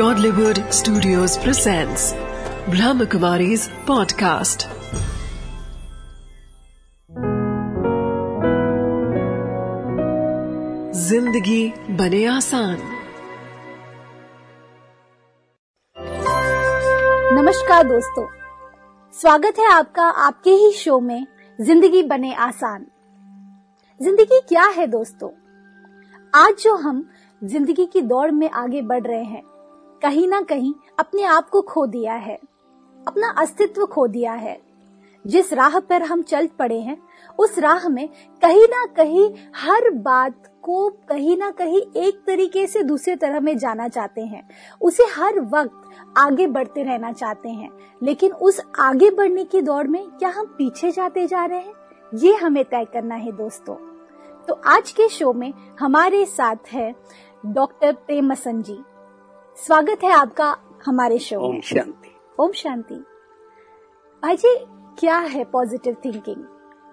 Godlywood Studios presents Brahmakumari's podcast. ज़िंदगी बने आसान। नमस्कार दोस्तों। स्वागत है आपका आपके ही शो में, ज़िंदगी बने आसान। ज़िंदगी क्या है दोस्तों? आज जो हम ज़िंदगी की दौड़ में आगे बढ़ रहे हैं कहीं ना कहीं अपने आप को खो दिया है। अपना अस्तित्व खो दिया है। जिस राह पर हम चल पड़े हैं, उस राह में कहीं ना कहीं हर बात को कहीं ना कहीं एक तरीके से दूसरे तरह में जाना चाहते हैं। उसे हर वक्त आगे बढ़ते रहना चाहते हैं। लेकिन उस आगे बढ़ने की दौड़ में क्या हम पीछे जाते जा रहे हैं? ये हमें तय करना है दोस्तों। तो आज के शो में हमारे साथ है डॉक्टर प्रेमसन जी। स्वागत है आपका हमारे शो ओम शांति। ओम शांति। भाई जी क्या है पॉजिटिव थिंकिंग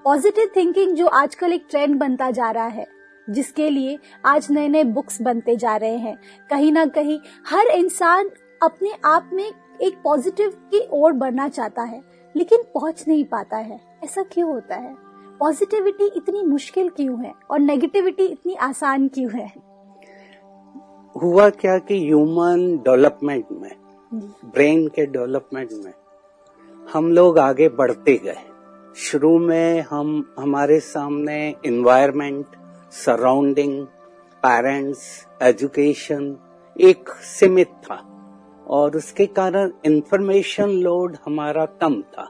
पॉजिटिव थिंकिंग जो आजकल एक ट्रेंड बनता जा रहा है जिसके लिए आज नए नए बुक्स बनते जा रहे हैं। कहीं ना कहीं हर इंसान अपने आप में एक पॉजिटिव की ओर बढ़ना चाहता है लेकिन पहुँच नहीं पाता है। ऐसा क्यों होता है? पॉजिटिविटी इतनी मुश्किल क्यों है? और नेगेटिविटी इतनी आसान क्यों है? हुआ क्या कि ह्यूमन डेवलपमेंट में ब्रेन के डेवलपमेंट में हम लोग आगे बढ़ते गए। शुरू में हम हमारे सामने इन्वायरमेंट सराउंडिंग पेरेंट्स एजुकेशन एक सीमित था और उसके कारण इंफॉर्मेशन लोड हमारा कम था।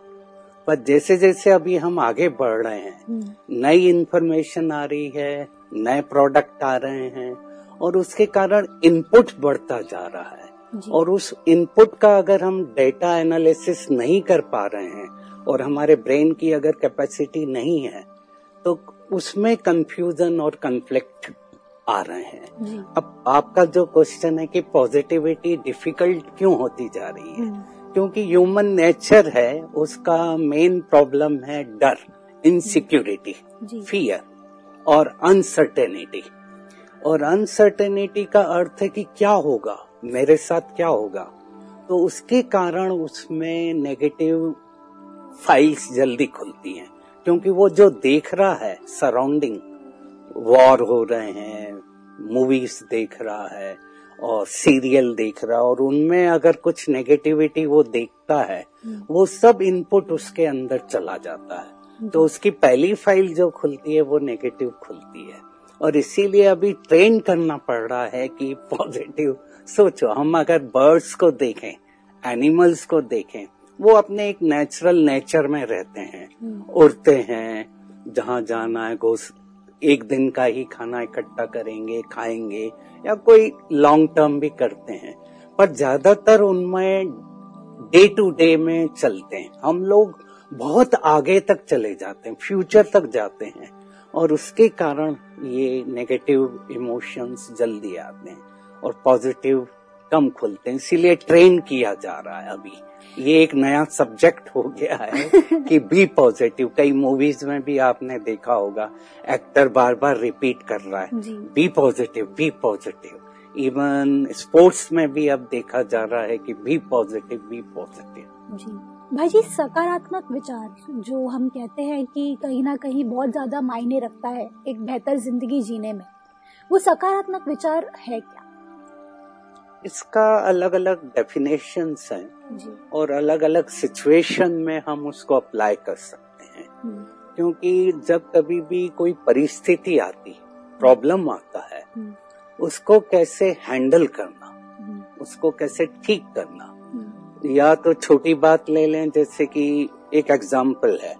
पर जैसे जैसे अभी हम आगे बढ़ रहे हैं नई इंफॉर्मेशन आ रही है नए प्रोडक्ट आ रहे हैं और उसके कारण इनपुट बढ़ता जा रहा है। और उस इनपुट का अगर हम डेटा एनालिसिस नहीं कर पा रहे हैं और हमारे ब्रेन की अगर कैपेसिटी नहीं है तो उसमें कंफ्यूजन और कंफ्लिक्ट आ रहे हैं। अब आपका जो क्वेश्चन है कि पॉजिटिविटी डिफ़िकल्ट क्यों होती जा रही है? क्योंकि ह्यूमन नेचर है उसका मेन प्रॉब्लम है डर इनसिक्योरिटी फियर और अनसर्टेनिटी और अनसर्टेनिटी का अर्थ है कि क्या होगा? मेरे साथ क्या होगा? तो उसके कारण उसमें नेगेटिव फाइल्स जल्दी खुलती हैं क्योंकि वो जो देख रहा है सराउंडिंग वॉर हो रहे हैं मूवीज़ देख रहा है और सीरियल देख रहा है और उनमें अगर कुछ नेगेटिविटी वो देखता है वो सब इनपुट उसके अंदर चला जाता है। तो उसकी पहली फ़ाइल जो खुलती है वो नेगेटिव खुलती है। और इसीलिए अभी ट्रेन करना पड़ रहा है कि पॉजिटिव सोचो हम अगर बर्ड्स को देखें एनिमल्स को देखें वो अपने एक नेचुरल नेचर में रहते हैं। उड़ते हैं जहाँ जाना है गोस एक दिन का ही खाना इकट्ठा करेंगे खाएँगे या कोई लॉन्ग टर्म भी करते हैं। पर ज़्यादातर उनमें डे टू डे में चलते हैं। हम लोग बहुत आगे तक चले जाते हैं फ्यूचर तक जाते हैं। और उसके कारण ये नेगेटिव इमोशंस जल्दी आते हैं और पॉजिटिव कम खुलते हैं। इसीलिए ट्रेन किया जा रहा है अभी। ये एक नया सब्जेक्ट हो गया है कि बी पॉजिटिव कई मूवीज़ में भी आपने देखा होगा एक्टर बार बार रिपीट कर रहा है। Be positive be positive even sports में भी अब देखा जा रहा है कि बी पॉजिटिव बी पॉजिटिव जी। भाई जी सकारात्मक विचार जो हम कहते हैं कि कहीं ना कहीं बहुत ज़्यादा मायने रखता है एक बेहतर ज़िंदगी जीने में वो सकारात्मक विचार है क्या? इसका अलग अलग डेफिनेशन हैं जी। और अलग अलग सिचुएशन में हम उसको अप्लाई कर सकते हैं। हम्म, क्योंकि जब कभी भी कोई परिस्थिति आती प्रॉब्लम आता है हम्म, उसको कैसे हैंडल करना हम्म, उसको कैसे ठीक करना। हम्म, या तो छोटी बात ले लें जैसे कि एक एग्ज़ाम्पल है।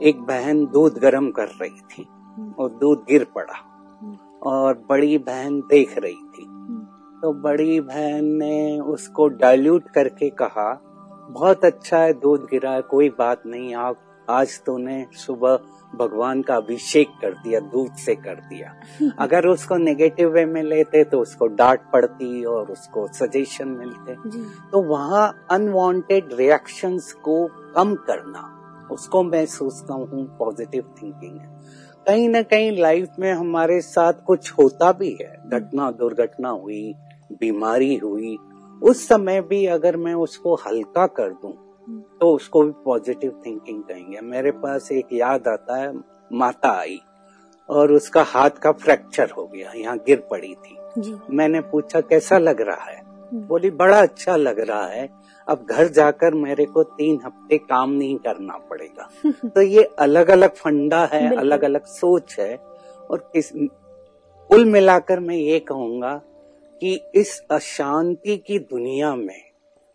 एक बहन दूध गर्म कर रही थी और दूध गिर पड़ा और बड़ी बहन देख रही थी। हम्म, तो बड़ी बहन ने उसको डाइल्यूट करके कहा बहुत अच्छा है दूध गिरा है कोई बात नहीं आप आज तूने सुबह भगवान का अभिषेक कर दिया दूध से कर दिया। अगर उसको नेगेटिव वे में लेते तो उसको डांट पड़ती और उसको सजेशन मिलते। तो वहाँ अनवांटेड रिएक्शंस को कम करना उसको मैं सोचता हूँ पॉजिटिव थिंकिंग है। कहीं ना कहीं लाइफ में हमारे साथ कुछ होता भी है। घटना दुर्घटना हुई बीमारी हुई उस समय भी अगर मैं उसको हल्का कर दूँ तो उसको भी पॉजिटिव थिंकिंग कहेंगे। मेरे पास एक याद आता है माता आई और उसका हाथ का फ्रैक्चर हो गया यहाँ गिर पड़ी थी। जी। मैंने पूछा कैसा लग रहा है? हम्म। बोली बड़ा अच्छा लग रहा है। अब घर जाकर मेरे को तीन हफ़्ते काम नहीं करना पड़ेगा। तो ये अलग अलग फंडा है अलग अलग सोच है और किस कुल मिलाकर मैं ये कहूँगा कि इस अशांति की दुनिया में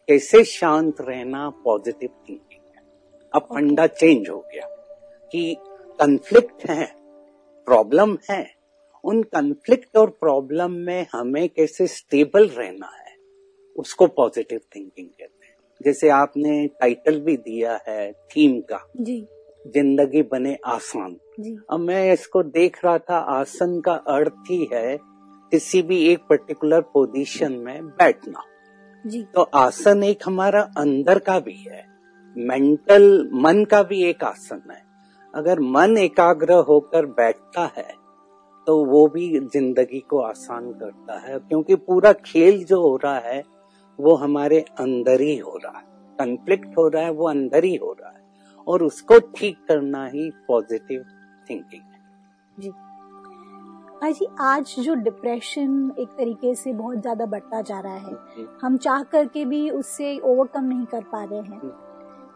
कैसे शांत रहना पॉजिटिव थिंकिंग है। अब फंडा चेंज हो गया कि कन्फ्लिक्ट है प्रॉब्लम है। उन कन्फ्लिक्ट और प्रॉब्लम में हमें कैसे स्टेबल रहना है उसको पॉजिटिव थिंकिंग कहते हैं। जैसे आपने टाइटल भी दिया है थीम का। जी। ज़िंदगी बने आसान। जी। अब मैं इसको देख रहा था आसन का अर्थ ही है किसी भी एक पर्टिकुलर पोजीशन में बैठना। जी। तो आसन एक हमारा अंदर का भी है मेंटल मन का भी एक आसन है। अगर मन एकाग्र होकर बैठता है तो वो भी ज़िंदगी को आसान करता है क्योंकि पूरा खेल जो हो रहा है वो हमारे अंदर ही हो रहा है। कंफ्लिक्ट हो रहा है वो अंदर ही हो रहा है। और उसको ठीक करना ही पॉजिटिव थिंकिंग है। जी। भाई आज जो डिप्रेशन एक तरीके से बहुत ज़्यादा बढ़ता जा रहा है। हम चाह करके भी उससे ओवरकम नहीं कर पा रहे हैं।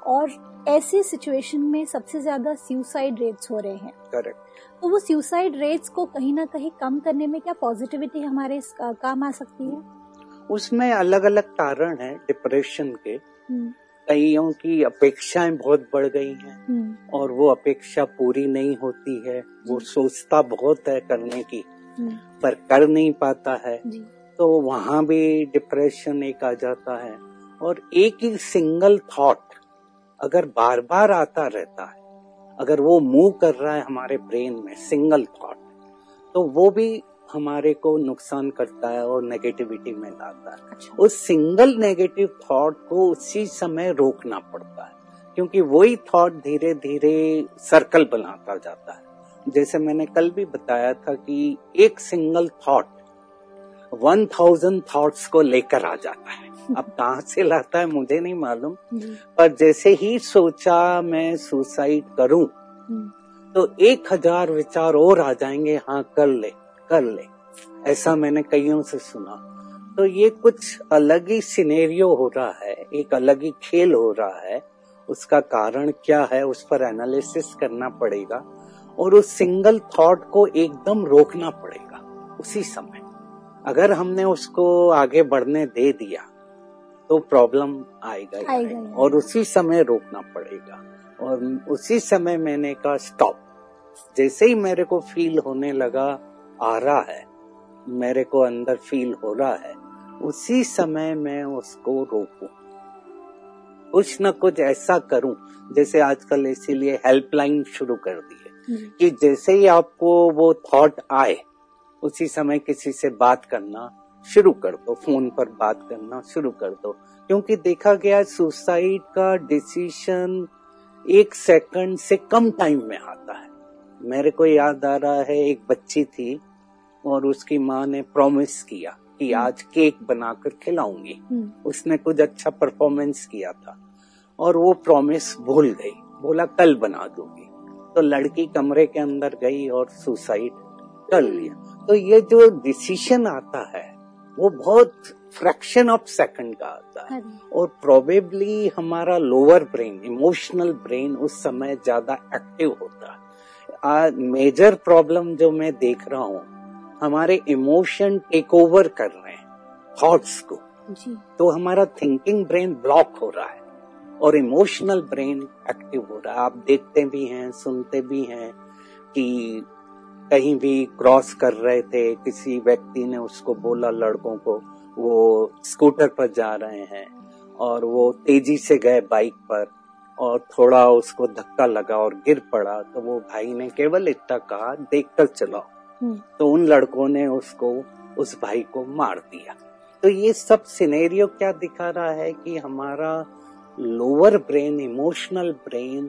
और ऐसे सिचुएशन में सबसे ज़्यादा सुसाइड रेट्स हो रहे हैं। करेक्ट तो वो सुसाइड रेट्स को कहीं ना कहीं कम करने में क्या पॉजिटिविटी हमारे काम आ सकती है? उसमें अलग अलग कारण है डिप्रेशन के। हम्म, कईयों की अपेक्षाएँ बहुत बढ़ गई हैं हम्म, और वो अपेक्षा पूरी नहीं होती है। वो सोचता बहुत है करने की हम्म, पर कर नहीं पाता है। तो वहाँ भी डिप्रेशन एक आ जाता है और एक ही सिंगल थॉट अगर बार बार आता रहता है अगर वो मूव कर रहा है हमारे ब्रेन में सिंगल थॉट तो वो भी हमारे को नुकसान करता है और नेगेटिविटी में लाता है। अच्छा। उस सिंगल नेगेटिव थॉट को उसी समय रोकना पड़ता है क्योंकि वही थॉट धीरे धीरे सर्कल बनाता जाता है। जैसे मैंने कल भी बताया था कि एक single thought one thousand thoughts को लेकर आ जाता है। अब कहाँ से लाता है मुझे नहीं मालूम। पर जैसे ही सोचा मैं सुसाइड करूँ हम्म, तो एक हज़ार विचार और आ जाएँगे हाँ कर ले। कर ले। ऐसा मैंने कईयों से सुना। तो ये कुछ अलग ही सिनेरियो हो रहा है एक अलग ही खेल हो रहा है। उसका कारण क्या है उस पर एनालिसिस करना पड़ेगा और उस सिंगल थॉट को एकदम रोकना पड़ेगा उसी समय। अगर हमने उसको आगे बढ़ने दे दिया तो प्रॉब्लम आएगा। आएगा। और उसी समय रोकना पड़ेगा। और उसी समय मैंने कहा स्टॉप जैसे ही मेरे को फील होने लगा आ रहा है मेरे को अंदर फील हो रहा है उसी समय मैं उसको रोकू। कुछ न कुछ ऐसा करूँ जैसे आजकल इसीलिए हेल्पलाइन शुरू कर दी है कि जैसे ही आपको वो थॉट आए उसी समय किसी से बात करना शुरू कर दो फ़ोन पर बात करना शुरू कर दो। क्योंकि देखा गया सुसाइड का डिसीज़न एक सेकंड से कम टाइम में आता है। मेरे को याद आ रहा है एक बच्ची थी और उसकी माँ ने प्रॉमिस किया कि आज केक बनाकर खिलाऊँगी। हम्म, उसने कुछ अच्छा परफॉर्मेंस किया था और वो प्रॉमिस भूल गई। बोला कल बना दूँगी। तो लड़की कमरे के अंदर गई और सुसाइड कर लिया। तो ये जो डिसीशन आता है वो बहुत फ्रैक्शन ऑफ़ सेकंड का आता है। और प्रोबेबली हमारा लोअर ब्रेन इमोशनल ब्रेन उस समय ज़्यादा एक्टिव होता है। मेजर प्रॉब्लम जो मैं देख रहा हूँ हमारे इमोशन टेक ओवर कर रहे हैं थॉट्स को। जी। तो हमारा थिंकिंग ब्रेन ब्लॉक हो रहा है और इमोशनल ब्रेन एक्टिव हो रहा है। आप देखते भी हैं सुनते भी हैं कि कहीं भी क्रॉस कर रहे थे किसी व्यक्ति ने उसको बोला लड़कों को वो स्कूटर पर जा रहे हैं और वो तेज़ी से गए बाइक पर और थोड़ा उसको धक्का लगा और गिर पड़ा तो वो भाई ने केवल इतना कहा देख कर चलाओ। तो उन लड़कों ने उसको उस भाई को मार दिया। तो ये सब सिनेरियो क्या दिखा रहा है कि हमारा lower brain emotional brain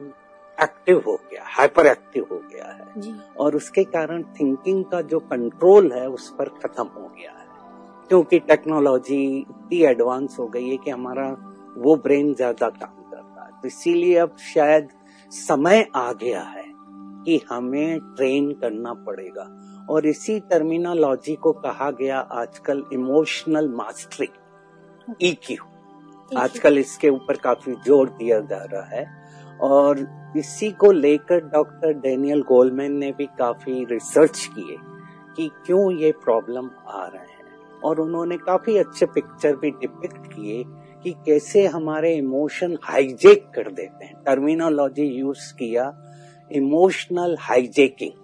active हो गया हाइपर एक्टिव हो गया है। और उसके कारण थिंकिंग का जो कंट्रोल है उस पर खत्म हो गया है। क्योंकि टेक्नोलॉजी इतनी एडवांस हो गई है कि हमारा वो ब्रेन ज़्यादा काम करता है। तो इसीलिए अब शायद समय आ गया है कि हमें ट्रेन करना पड़ेगा। और इसी टर्मिनोलॉजी को कहा गया आजकल इमोशनल मास्टरी ईक्यू आजकल इसके ऊपर काफ़ी ज़ोर दिया जा रहा है। और इसी को लेकर डॉक्टर डेनियल गोलमैन ने भी काफ़ी रिसर्च किए कि क्यों ये प्रॉब्लम आ रहे हैं। और उन्होंने काफ़ी अच्छे पिक्चर भी डिपिक्ट किए कि कैसे हमारे इमोशन हाईजेक कर देते हैं। टर्मिनोलॉजी यूज़ किया इमोशनल हाईजेकिंग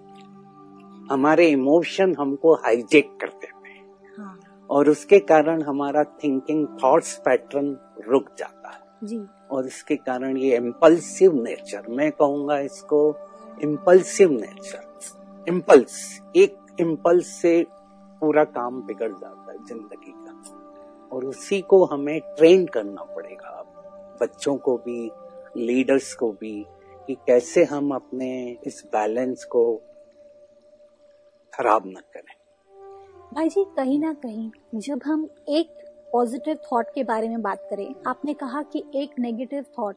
हमारे इमोशन हमको हाईजेक कर देते हैं। हाँ। और उसके कारण हमारा थिंकिंग थॉट्स पैटर्न रुक जाता है। जी। और इसके कारण ये इम्पल्सिव नेचर मैं कहूँगा इसको इम्पल्सिव नेचर इम्पल्स एक इम्पल्स से पूरा काम बिगड़ जाता है ज़िंदगी का। और उसी को हमें ट्रेन करना पड़ेगा बच्चों को भी लीडर्स को भी कि कैसे हम अपने इस बैलेंस को खराब न करें। भाई जी कहीं ना कहीं जब हम एक पॉजिटिव थॉट के बारे में बात करें आपने कहा कि एक नेगेटिव थॉट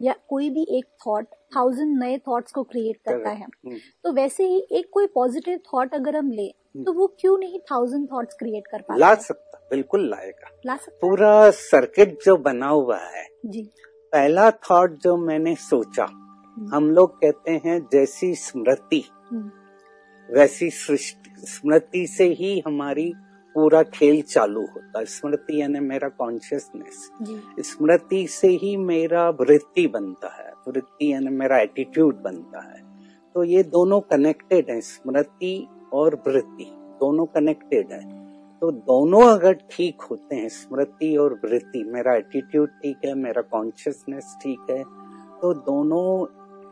या कोई भी एक थॉट थाउज़ेंड नए थॉट्स को क्रिएट करता है। हम्म, तो वैसे ही एक कोई पॉजिटिव थॉट अगर हम ले तो वो क्यों नहीं थाउज़ेंड थॉट्स क्रिएट कर पाता? ला सकता बिल्कुल लाएगा। ला सकता। पूरा सर्किट जो बना हुआ है जी। पहला थॉट जो मैंने सोचा हम लोग कहते हैं जैसी स्मृति। हम्म, वैसी सृष्टि स्मृति से ही हमारी पूरा खेल चालू होता है। स्मृति यानी मेरा कॉन्शियसनेस स्मृति से ही मेरा वृत्ति बनता है। वृत्ति यानी मेरा एटीट्यूड बनता है। तो ये दोनों कनेक्टेड हैं स्मृति और वृत्ति। दोनों कनेक्टेड है। तो दोनों अगर ठीक होते हैं स्मृति और वृत्ति मेरा एटीट्यूड ठीक है मेरा कॉन्शियसनेस ठीक है तो दोनों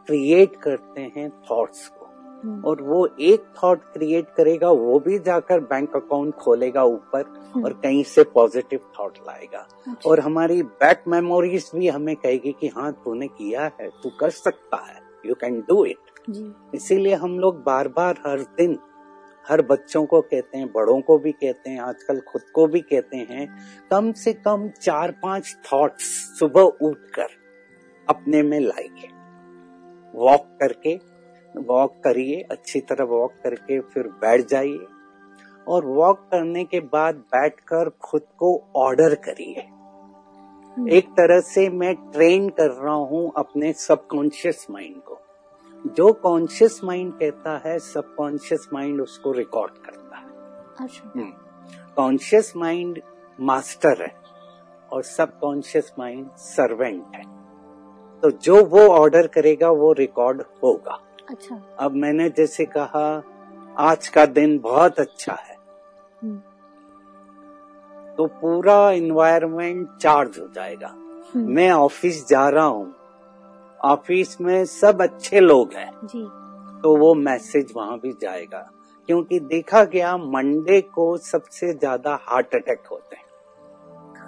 क्रिएट करते हैं थॉट्स को। और वो एक थॉट क्रिएट करेगा वो भी जाकर बैंक अकाउंट खोलेगा ऊपर और कहीं से पॉजिटिव थॉट लाएगा। अच्छा, और हमारी बैक मेमोरीज भी हमें कहेगी कि हाँ तूने किया है तू कर सकता है यू कैन डू इट इसीलिए हम लोग बार बार हर दिन हर बच्चों को कहते हैं बड़ों को भी कहते हैं आजकल खुद को भी कहते हैं कम से कम चार पाँच थॉट्स सुबह उठकर अपने में लाइए। वॉक करके वॉक करिए अच्छी तरह वॉक करके फिर बैठ जाइए। और वॉक करने के बाद बैठकर खुद को ऑर्डर करिए। हम्म, एक तरह से मैं ट्रेन कर रहा हूँ अपने सबकॉन्शियस माइंड को। जो कॉन्शियस माइंड कहता है सबकॉन्शियस माइंड उसको रिकॉर्ड करता है। कॉन्शियस माइंड मास्टर है और सबकॉन्शियस माइंड सर्वेंट है। तो जो वो ऑर्डर करेगा वो रिकॉर्ड होगा। अच्छा। अब मैंने जैसे कहा आज का दिन बहुत अच्छा है। हम्म, तो पूरा इन्वायरमेंट चार्ज हो जाएगा। हम्म, मैं ऑफ़िस जा रहा हूँ। ऑफ़िस में सब अच्छे लोग हैं। जी। तो वो मैसेज वहाँ भी जाएगा। क्योंकि देखा गया मंडे को सबसे ज़्यादा हार्ट अटैक होते हैं।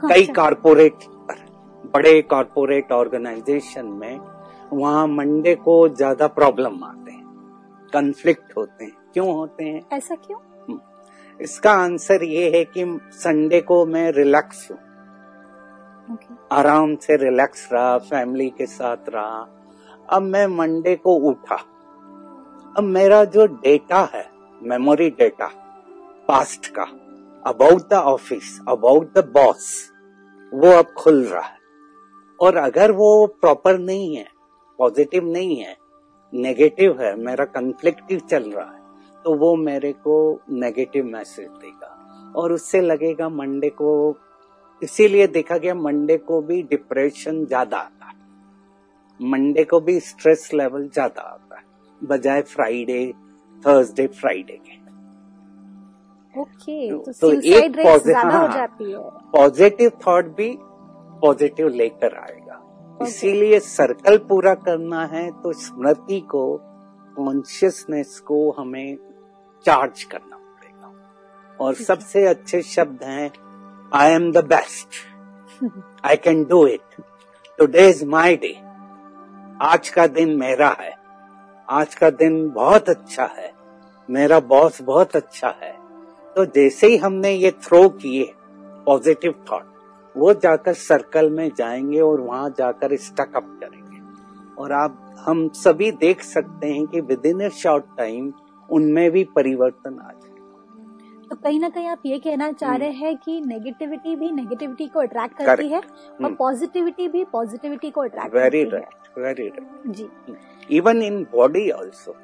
कई अच्छा, कारपोरेट बड़े कारपोरेट ऑर्गेनाइजेशन में वहाँ मंडे को ज़्यादा प्रॉब्लम आते हैं कन्फ्लिक्ट होते हैं। क्यों होते हैं? ऐसा क्यों? इसका आंसर ये है कि संडे को मैं रिलैक्स हूँ। ओके आराम से रिलैक्स रहा फैमिली के साथ रहा। अब मैं मंडे को उठा। अब मेरा जो डेटा है मेमोरी डेटा पास्ट का about the office about the boss वो अब खुल रहा है। और अगर वो प्रॉपर नहीं है पॉजिटिव नहीं है नेगेटिव है मेरा कंफ्लिक्टिव चल रहा है तो वो मेरे को नेगेटिव मैसेज देगा। और उससे लगेगा मंडे को इसीलिए देखा गया मंडे को भी डिप्रेशन ज़्यादा आता है। मंडे को भी स्ट्रेस लेवल ज़्यादा आता है बजाय फ्राइडे थर्सडे फ्राइडे के। ओके तो तो एक हो हाँ। पॉजिटिव थॉट भी पॉजिटिव लेकर आएगा इसीलिए सर्कल पूरा करना है तो स्मृति को कॉन्शियसनेस को हमें चार्ज करना पड़ेगा। और सबसे अच्छे शब्द हैं I am the best I can do it today is my day आज का दिन मेरा है। आज का दिन बहुत अच्छा है। मेरा बॉस बहुत अच्छा है। तो जैसे ही हमने ये थ्रो किए पॉजिटिव थॉट वो जाकर सर्कल में जाएँगे और वहाँ जाकर स्टक अप करेंगे। और आप हम सभी देख सकते हैं कि within a short time उनमें भी परिवर्तन आ जाए। तो कहीं ना कहीं आप ये कहना चाह रहे हैं कि नेगेटिविटी भी नेगेटिविटी को अट्रैक्ट करती Correct. है और हम्म। पॉजिटिविटी भी पॉजिटिविटी को अट्रैक्ट वेरी है। राइट वेरी राइट जी। इवन इन बॉडी ऑल्सो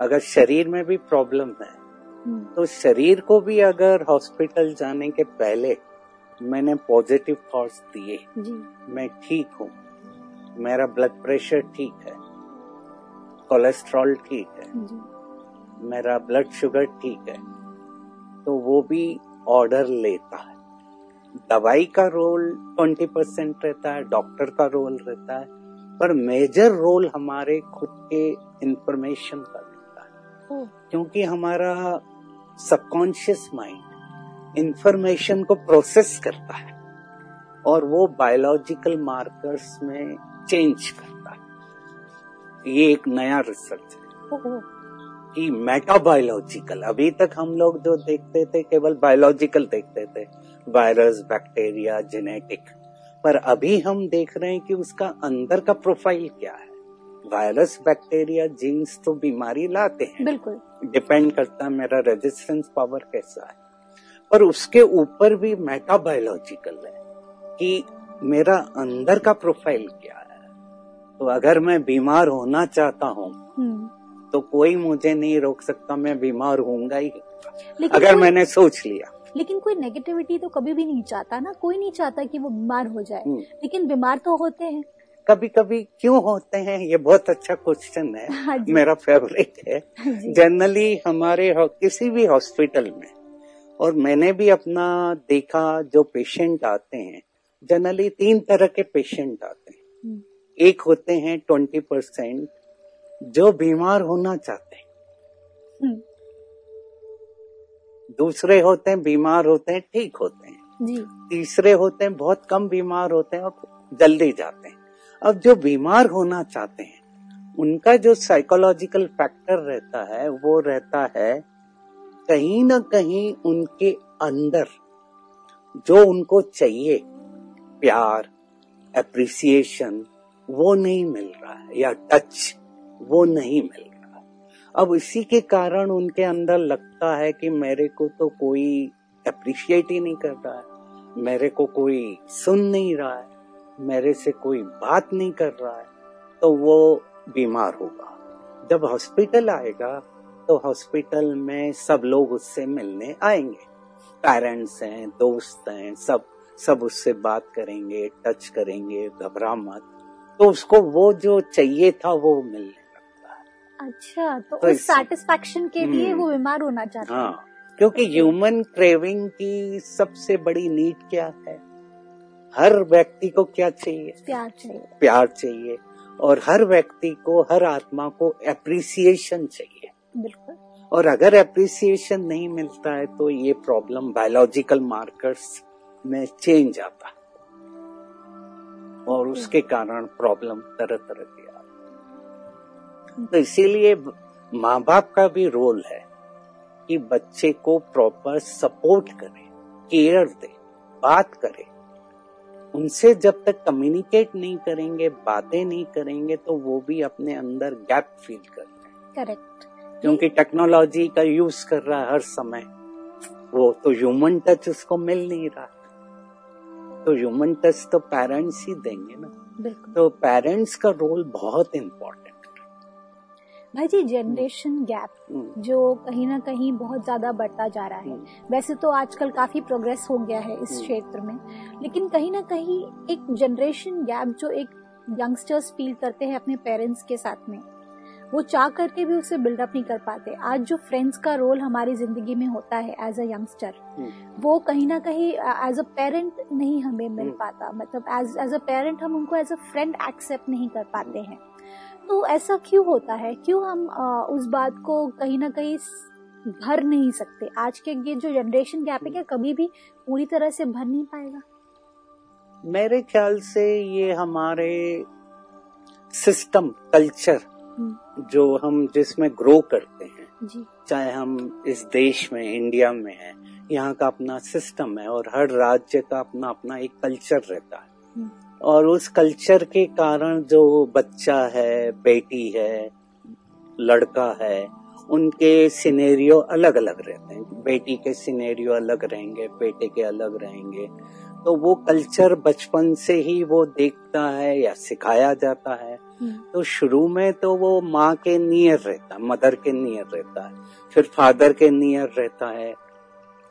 अगर शरीर में भी प्रॉब्लम है हम्म, तो शरीर को भी अगर हॉस्पिटल जाने के पहले मैंने पॉजिटिव थॉट्स दिए। मैं ठीक हूँ। मेरा ब्लड प्रेशर ठीक है। कोलेस्ट्रॉल ठीक है। जी। मेरा ब्लड शुगर ठीक है। तो वो भी ऑर्डर लेता है। दवाई का रोल ट्वेंटी परसेंट रहता है डॉक्टर का रोल रहता है पर मेजर रोल हमारे खुद के इंफॉर्मेशन का रहता है। क्योंकि हमारा सबकॉन्शियस माइंड इंफॉर्मेशन को प्रोसेस करता है और वो बायोलॉजिकल मार्कर्स में चेंज करता है। ये एक नया रिसर्च है। कि मेटाबायोलॉजिकल अभी तक हम लोग जो देखते थे केवल बायोलॉजिकल देखते थे वायरस बैक्टीरिया जेनेटिक पर अभी हम देख रहे हैं कि उसका अंदर का प्रोफ़ाइल क्या है। वायरस बैक्टीरिया जीन्स तो बीमारी लाते हैं। बिल्कुल। डिपेंड करता है मेरा रेजिस्टेंस पावर कैसा है। पर उसके ऊपर भी मेटाबायोलॉजिकल है कि मेरा अंदर का प्रोफ़ाइल क्या है। तो अगर मैं बीमार होना चाहता हूँ हम्म, तो कोई मुझे नहीं रोक सकता मैं बीमार होऊँगा ही। अगर मैंने सोच लिया। लेकिन कोई नेगेटिविटी तो कभी भी नहीं चाहता ना। कोई नहीं चाहता कि वो बीमार हो जाए। हम्म। लेकिन बीमार तो होते हैं। कभी कभी क्यों होते हैं? ये बहुत अच्छा क्वेश्चन हाँ। है। मेरा फेवरेट है। जनरली हमारे किसी भी हॉस्पिटल में और मैंने भी अपना देखा जो पेशेंट आते हैं जनरली तीन तरह के पेशेंट आते हैं। हम्म, एक होते हैं ट्वेंटी परसेंट जो बीमार होना चाहते हैं। हम्म, दूसरे होते हैं बीमार होते हैं ठीक होते हैं। जी। तीसरे होते हैं बहुत कम बीमार होते हैं और जल्दी जाते हैं। अब जो बीमार होना चाहते हैं उनका जो साइकोलॉजिकल फैक्टर रहता है वो रहता है कहीं ना कहीं उनके अंदर जो उनको चाहिए, प्यार अप्रिसिएशन वो नहीं मिल रहा है, या टच वो नहीं मिल रहा है। अब इसी के कारण उनके अंदर लगता है कि मेरे को तो कोई अप्रिशिएट ही नहीं कर रहा है, मेरे को कोई सुन नहीं रहा है, मेरे से कोई बात नहीं कर रहा है तो वो बीमार होगा। जब हॉस्पिटल आएगा तो हॉस्पिटल में सब लोग उससे मिलने आएँगे। पेरेंट्स हैं दोस्त हैं सब सब उससे बात करेंगे टच करेंगे घबरा मत। तो उसको वो जो चाहिए था वो मिलने लगता है। अच्छा तो, तो उस सेटिस्फेक्शन के लिए हम्म। वो बीमार होना चाहते हैं। क्योंकि ह्यूमन क्रेविंग की सबसे बड़ी नीड क्या है? हर व्यक्ति को क्या चाहिए? प्यार चाहिए। प्यार चाहिए। और हर व्यक्ति को हर आत्मा को एप्रिसिएशन चाहिए। और अगर एप्रिसिएशन नहीं मिलता है तो ये प्रॉब्लम बायोलॉजिकल मार्कर्स में चेंज आता है। और उसके कारण प्रॉब्लम तरह तरह की आ रही है। तो इसीलिए माँ बाप का भी रोल है कि बच्चे को प्रॉपर सपोर्ट करे केयर दे, बात करे। उनसे जब तक कम्युनिकेट नहीं करेंगे, बातें नहीं करेंगे तो वो भी अपने अंदर गैप फील करते हैं। करेक्ट क्योंकि टेक्नोलॉजी का यूज़ कर रहा है हर समय। वो तो ह्यूमन टच उसको मिल नहीं रहा। तो ह्यूमन टच तो पेरेंट्स ही देंगे ना। तो पेरेंट्स का रोल बहुत इम्पोर्टेंट भाई जी जनरेशन गैप जो कहीं ना कहीं बहुत ज़्यादा बढ़ता जा रहा है। वैसे तो आजकल काफ़ी प्रोग्रेस हो गया है इस हम्म। क्षेत्र में। लेकिन कहीं ना कहीं एक जनरेशन गैप जो एक यंगस्टर्स फील करते हैं अपने पेरेंट्स के साथ में वो चाह करके भी उसे बिल्डअप नहीं कर पाते। आज जो फ्रेंड्स का रोल हमारी ज़िंदगी में होता है एज अ यंगस्टर वो कहीं ना कहीं एज अ पेरेंट नहीं हमें मिल हम्म। पाता। मतलब एज एज अ पेरेंट हम उनको एज अ फ्रेंड एक्सेप्ट नहीं कर पाते हैं। तो ऐसा क्यों होता है? क्यों हम अ, उस बात को कहीं ना कहीं भर नहीं सकते? आज के ये जो जनरेशन गैप है क्या कभी भी पूरी तरह से भर नहीं पाएगा? मेरे ख्याल से ये हमारे सिस्टम कल्चर हम्म, जो हम जिसमें ग्रो करते हैं। जी। चाहे हम इस देश में इंडिया में है यहाँ का अपना सिस्टम है और हर राज्य का अपना अपना एक कल्चर रहता है। हम्म। और उस कल्चर के कारण जो बच्चा है बेटी है लड़का है उनके सिनेरियो अलग अलग रहते हैं। बेटी के सिनेरियो अलग रहेंगे बेटे के अलग रहेंगे। तो वो कल्चर बचपन से ही वो देखता है या सिखाया जाता है हम्म। तो शुरू में तो वो माँ के नियर रहता है मदर के नियर रहता है फिर फादर के नियर रहता है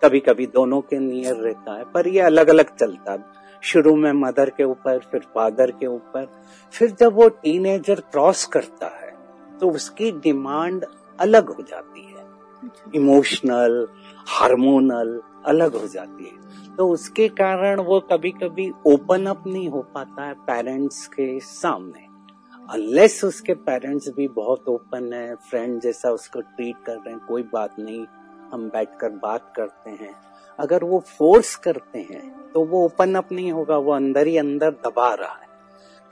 कभी कभी दोनों के नियर रहता है पर ये अलग अलग चलता है शुरू में मदर के ऊपर फिर फादर के ऊपर फिर जब वो टीनेजर क्रॉस करता है तो उसकी डिमांड अलग हो जाती है। इमोशनल, हार्मोनल, अलग हो जाती है। तो उसके कारण वो कभी कभी ओपन अप नहीं हो पाता है पेरेंट्स के सामने। अनलेस उसके पेरेंट्स भी बहुत ओपन है फ्रेंड जैसा उसको ट्रीट कर रहे हैं, कोई बात नहीं, हम बैठकर बात करते हैं। अगर वो फोर्स करते हैं तो वो ओपन अप नहीं होगा, वो अंदर ही अंदर दबा रहा है।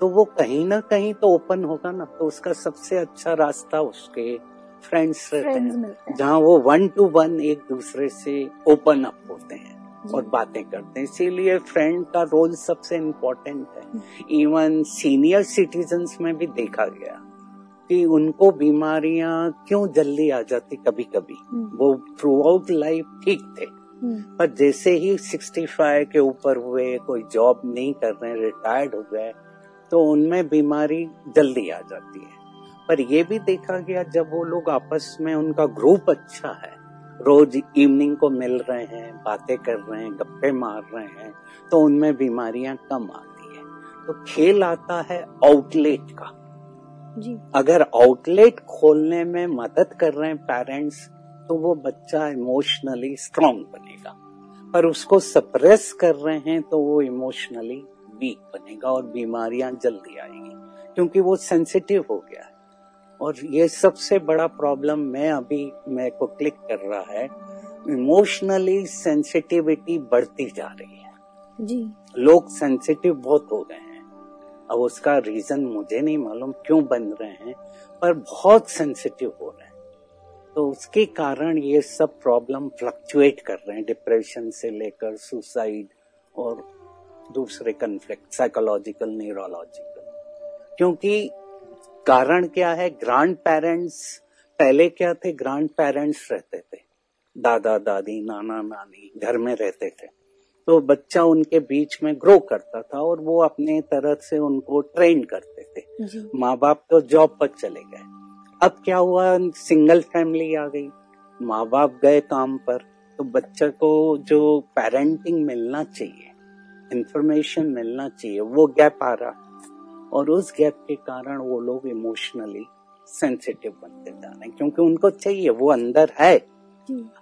तो वो कहीं ना कहीं तो ओपन होगा ना तो उसका सबसे अच्छा रास्ता उसके फ्रेंड्स रहते हैं। जहाँ वो वन टू वन एक दूसरे से ओपन अप होते हैं और बातें करते हैं। इसीलिए फ्रेंड का रोल सबसे इम्पोर्टेंट है। इवन सीनियर सिटीजन्स में भी देखा गया कि उनको बीमारियाँ क्यों जल्दी आ जाती कभी कभी हम्म। वो थ्रू आउट लाइफ ठीक थे। हम्म, पर जैसे ही 65 के ऊपर हुए कोई जॉब नहीं कर रहे रिटायर्ड हो गए तो उनमें बीमारी जल्दी आ जाती है। पर यह भी देखा गया जब वो लोग आपस में उनका ग्रुप अच्छा है रोज इवनिंग को मिल रहे हैं बातें कर रहे हैं गप्पे मार रहे हैं तो उनमें बीमारियाँ कम आती है। तो खेल आता है आउटलेट का। जी। अगर आउटलेट खोलने में मदद कर रहे हैं पेरेंट्स तो वो बच्चा इमोशनली स्ट्रांग बनेगा। पर उसको सप्रेस कर रहे हैं तो वो इमोशनली वीक बनेगा और बीमारियाँ जल्दी आएँगी क्योंकि वो सेंसिटिव हो गया है। और ये सबसे बड़ा प्रॉब्लम मैं अभी मेरे को क्लिक कर रहा है इमोशनली सेंसिटिविटी बढ़ती जा रही है। जी। लोग सेंसिटिव बहुत हो गए हैं। अब उसका रीजन मुझे नहीं मालूम क्यों बन रहे हैं पर बहुत सेंसिटिव हो रहे हैं। तो उसके कारण ये सब प्रॉब्लम फ्लक्चुएट कर रहे हैं डिप्रेशन से लेकर सुसाइड और दूसरे कन्फ्लिक्ट साइकोलॉजिकल न्यूरोलॉजिकल क्योंकि कारण क्या है? ग्रांड पेरेंट्स पहले क्या थे? ग्रांड पेरेंट्स रहते थे। दादा दादी नाना नानी घर में रहते थे। तो बच्चा उनके बीच में ग्रो करता था और वो अपने तरह से उनको ट्रेन करते थे। माँ बाप तो जॉब पर चले गए। अब क्या हुआ? सिंगल फैमिली आ गई। माँ बाप गए काम पर। तो बच्चे को जो पेरेंटिंग मिलना चाहिए इंफॉर्मेशन मिलना चाहिए वो गैप आ रहा। है और उस गैप के कारण वो लोग इमोशनली सेंसिटिव बनते जा रहे हैं क्योंकि उनको चाहिए वो अंदर है।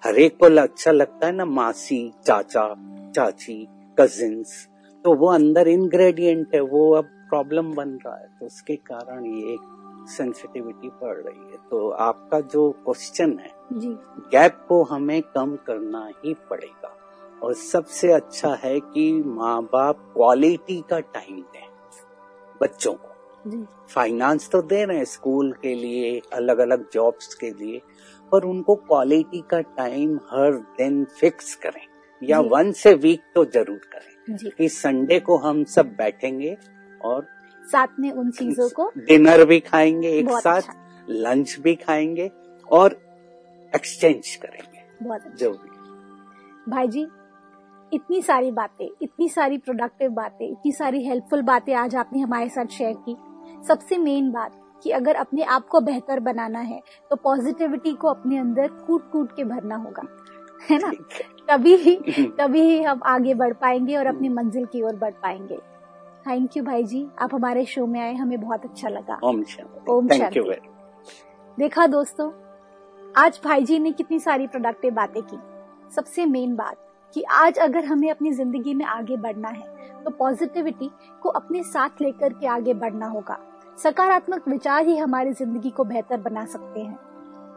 हर एक को अच्छा लगता है ना मासी चाचा चाची कजिन्स तो वो अंदर इंग्रेडिएंट है वो अब प्रॉब्लम बन रहा है तो उसके कारण ये सेंसिटिविटी बढ़ रही है। तो आपका जो क्वेश्चन है जी। गैप को हमें कम करना ही पड़ेगा। और सबसे अच्छा है कि माँ बाप क्वालिटी का टाइम दें। बच्चों को। फाइनेंस तो दे रहे हैं स्कूल के लिए अलग अलग जॉब्स के लिए पर उनको क्वालिटी का टाइम हर दिन फिक्स करें या। वन से वीक तो ज़रूर करें। कि संडे को हम सब बैठेंगे और साथ में उन चीज़ों को डिनर भी खाएँगे एक साथ अच्छा। लंच भी खाएँगे और एक्सचेंज करेंगे। बहुत अच्छा। जो भी। भाई जी इतनी सारी बातें इतनी सारी प्रोडक्टिव बातें इतनी सारी हेल्पफुल बातें आज आपने हमारे साथ शेयर की। सबसे मेन बात कि अगर अपने आप को बेहतर बनाना है तो पॉजिटिविटी को अपने अंदर कूट कूट के भरना होगा है ना? तभी ही तभी ही हम आगे बढ़ पाएँगे और अपनी मंजिल की ओर बढ़ पाएँगे। थैंक यू भाई जी आप हमारे शो में आए हमें बहुत अच्छा लगा। ओम शांति। ओम शांति। देखा दोस्तों आज भाई जी ने कितनी सारी प्रोडक्टिव बातें की। सबसे मेन बात कि आज अगर हमें अपनी ज़िंदगी में आगे बढ़ना है तो पॉजिटिविटी को अपने साथ लेकर के आगे बढ़ना होगा। सकारात्मक विचार ही हमारी ज़िंदगी को बेहतर बना सकते हैं।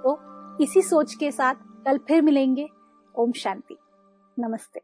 तो इसी सोच के साथ कल फिर मिलेंगे। ओम शांति। नमस्ते।